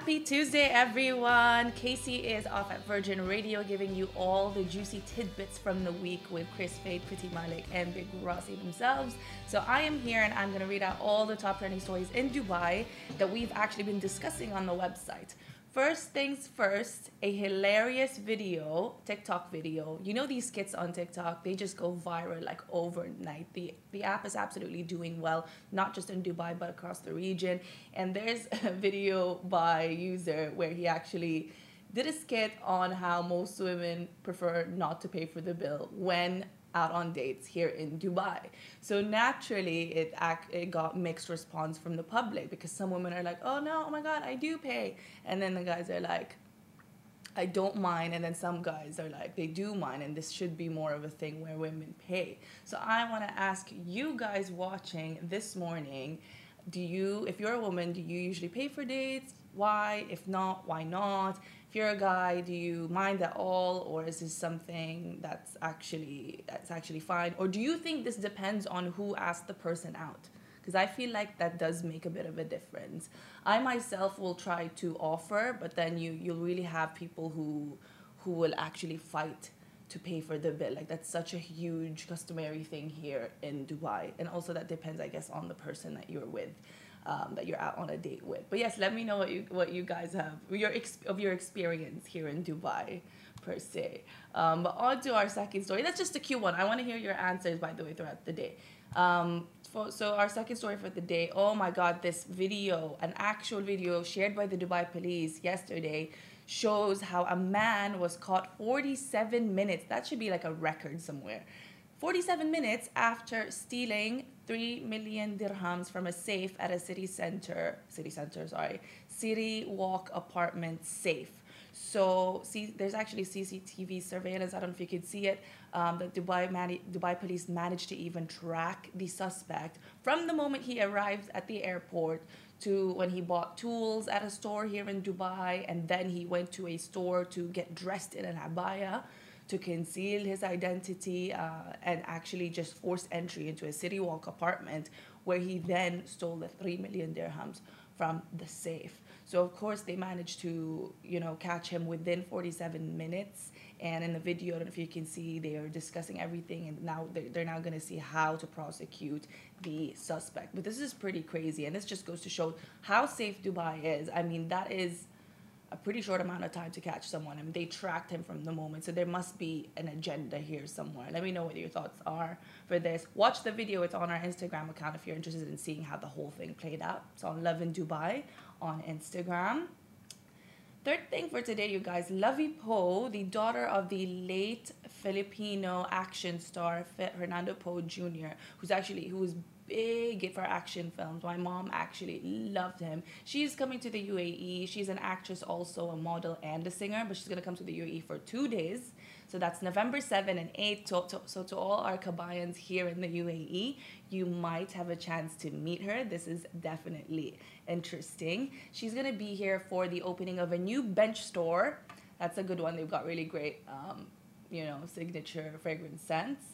Happy Tuesday, everyone. Casey is off at Virgin Radio giving you all the juicy tidbits from the week with Chris Fade, Priti Malik, and Big Rossi themselves. So I am here and I'm going to read out all the top trending stories in Dubai that we've actually been discussing on the website. First things first, a hilarious video, TikTok video. You know these skits on TikTok, they just go viral like overnight. The the app is absolutely doing well, not just in Dubai but across the region. And there's a video by a user where he actually did a skit on how most women prefer not to pay for the bill when out on dates here in Dubai. So naturally, it act, it got mixed response from the public because some women are like, "Oh no, oh my God, I do pay," and then the guys are like, "I don't mind," and then some guys are like, "They do mind," and this should be more of a thing where women pay. So I want to ask you guys watching this morning. Do you, if you're a woman, do you usually pay for dates? Why? If not, why not? if you're a guy do you mind at all or is this something that's actually that's actually fine or do you think this depends on who asked the person out because i feel like that does make a bit of a difference i myself will try to offer but then you you'll really have people who who will actually fight to pay for the bill like that's such a huge customary thing here in dubai and also that depends i guess on the person that you're with um, that you're out on a date with. But yes, let me know what you what you guys have your of your experience here in Dubai per se. Um, but on to our second story. That's just a cute one. I want to hear your answers by the way throughout the day. Um, for, so our second story for the day. Oh my God, this video, an actual video shared by the Dubai police yesterday shows how a man was caught 47 minutes. That should be like a record somewhere. 47 minutes after stealing 3 million dirhams from a safe at a city center, city center, sorry, city walk apartment safe. So see, there's actually CCTV surveillance. I don't know if you could see it. Um, the Dubai, mani- Dubai police managed to even track the suspect from the moment he arrives at the airport to when he bought tools at a store here in Dubai, and then he went to a store to get dressed in an abaya to conceal his identity uh, and actually just force entry into a city walk apartment where he then stole the 3 million dirhams from the safe. So of course they managed to, you know, catch him within 47 minutes. And in the video, I don't know if you can see, they are discussing everything, and now they're, they're now going to see how to prosecute the suspect. But this is pretty crazy, and this just goes to show how safe Dubai is. I mean, that is a pretty short amount of time to catch someone and they tracked him from the moment. So there must be an agenda here somewhere. Let me know what your thoughts are for this. Watch the video. It's on our instagram account if you're interested in seeing how the whole thing played out. It's on Lovin Dubai on instagram. Third thing for today, you guys, Lovi Poe, the daughter of the late Filipino action star Fernando Poe Jr., who's actually who was big for action films. My mom actually loved him. She's coming to the UAE. She's an actress, also a model and a singer, but she's gonna come to the UAE for two days. So that's November 7 and 8. To, to, so to all our Kabayans here in the UAE, you might have a chance to meet her. This is definitely interesting. She's gonna be here for the opening of a new bench store. That's a good one. They've got really great, um, you know, signature fragrance scents.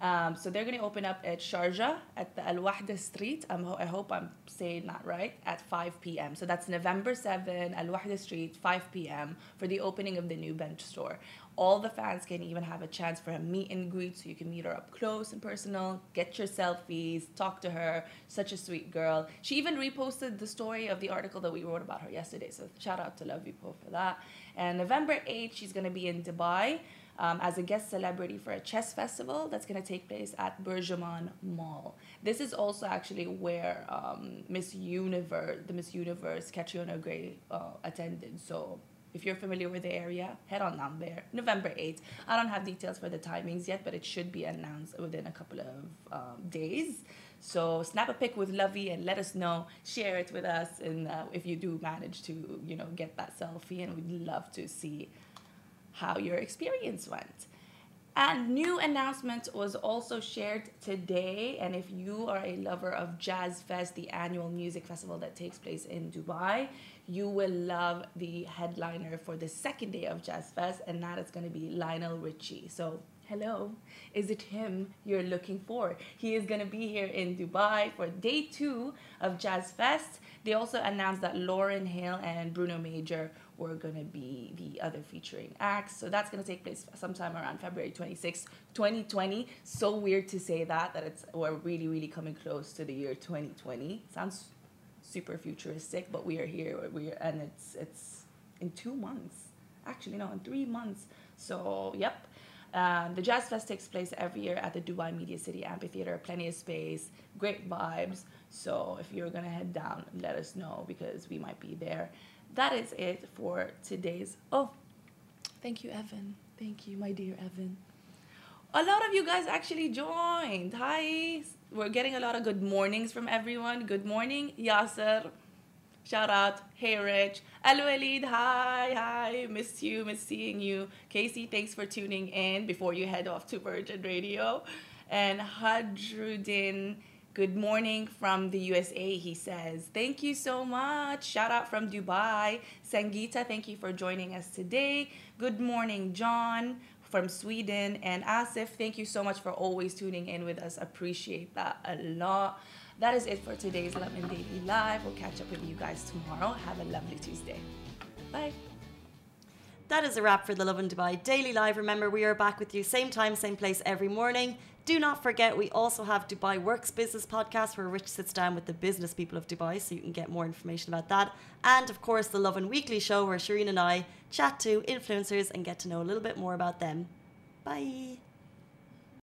Um, so they're going to open up at Sharjah at the Al Wahda Street. Um, I hope I'm saying that right at 5 p.m. So that's November 7, Al Wahda Street, 5 p.m. for the opening of the new bench store. All the fans can even have a chance for a meet and greet so you can meet her up close and personal, get your selfies, talk to her. Such a sweet girl. She even reposted the story of the article that we wrote about her yesterday. So shout out to Lovi Poe for that. And November 8th, she's going to be in Dubai um, as a guest celebrity for a chess festival that's going to take place at Burjuman Mall. This is also actually where um, Miss Universe, the Miss Universe, Catriona Gray, uh, attended. So if you're familiar with the area, head on down there. November 8th. I don't have details for the timings yet, but it should be announced within a couple of um, days. So snap a pic with Lovi and let us know. Share it with us, and uh, if you do manage to, you know, get that selfie, and we'd love to see how your experience went. And new announcement was also shared today. And if you are a lover of Jazz Fest, the annual music festival that takes place in Dubai, you will love the headliner for the second day of Jazz Fest, and that is going to be Lionel Richie. So hello, is it him you're looking for? He is going to be here in Dubai for day two of Jazz Fest. They also announced that Lauryn Hill and Bruno Major were going to be the other featuring acts. So that's going to take place sometime around February 26, 2020. So weird to say that, that it's we're really, really coming close to the year 2020. Sounds super futuristic, but we are here. We are, and it's it's in two months. Actually, no, in three months. So, yep. Um, the Jazz Fest takes place every year at the Dubai Media City Amphitheater. Plenty of space, great vibes. So if you're gonna head down, let us know because we might be there. That is it for today's. Oh, thank you, Evan. Thank you, my dear Evan. A lot of you guys actually joined. Hi. We're getting a lot of good mornings from everyone. Good morning, Yasser. Shout out. Hey, Rich. Al Walid, hi, hi. Miss you, miss seeing you. Casey, thanks for tuning in before you head off to Virgin Radio. And Hadrudin, good morning from the USA, he says. Thank you so much. Shout out from Dubai. Sangita, thank you for joining us today. Good morning, John from Sweden. And Asif, thank you so much for always tuning in with us. Appreciate that a lot. That is it for today's Lovin Daily Live. We'll catch up with you guys tomorrow. Have a lovely Tuesday. Bye. That is a wrap for the Lovin Dubai Daily Live. Remember, we are back with you same time, same place every morning. Do not forget, we also have Dubai Works Business Podcast where Rich sits down with the business people of Dubai so you can get more information about that. And of course, the Lovin Weekly Show where Shereen and I chat to influencers and get to know a little bit more about them. Bye.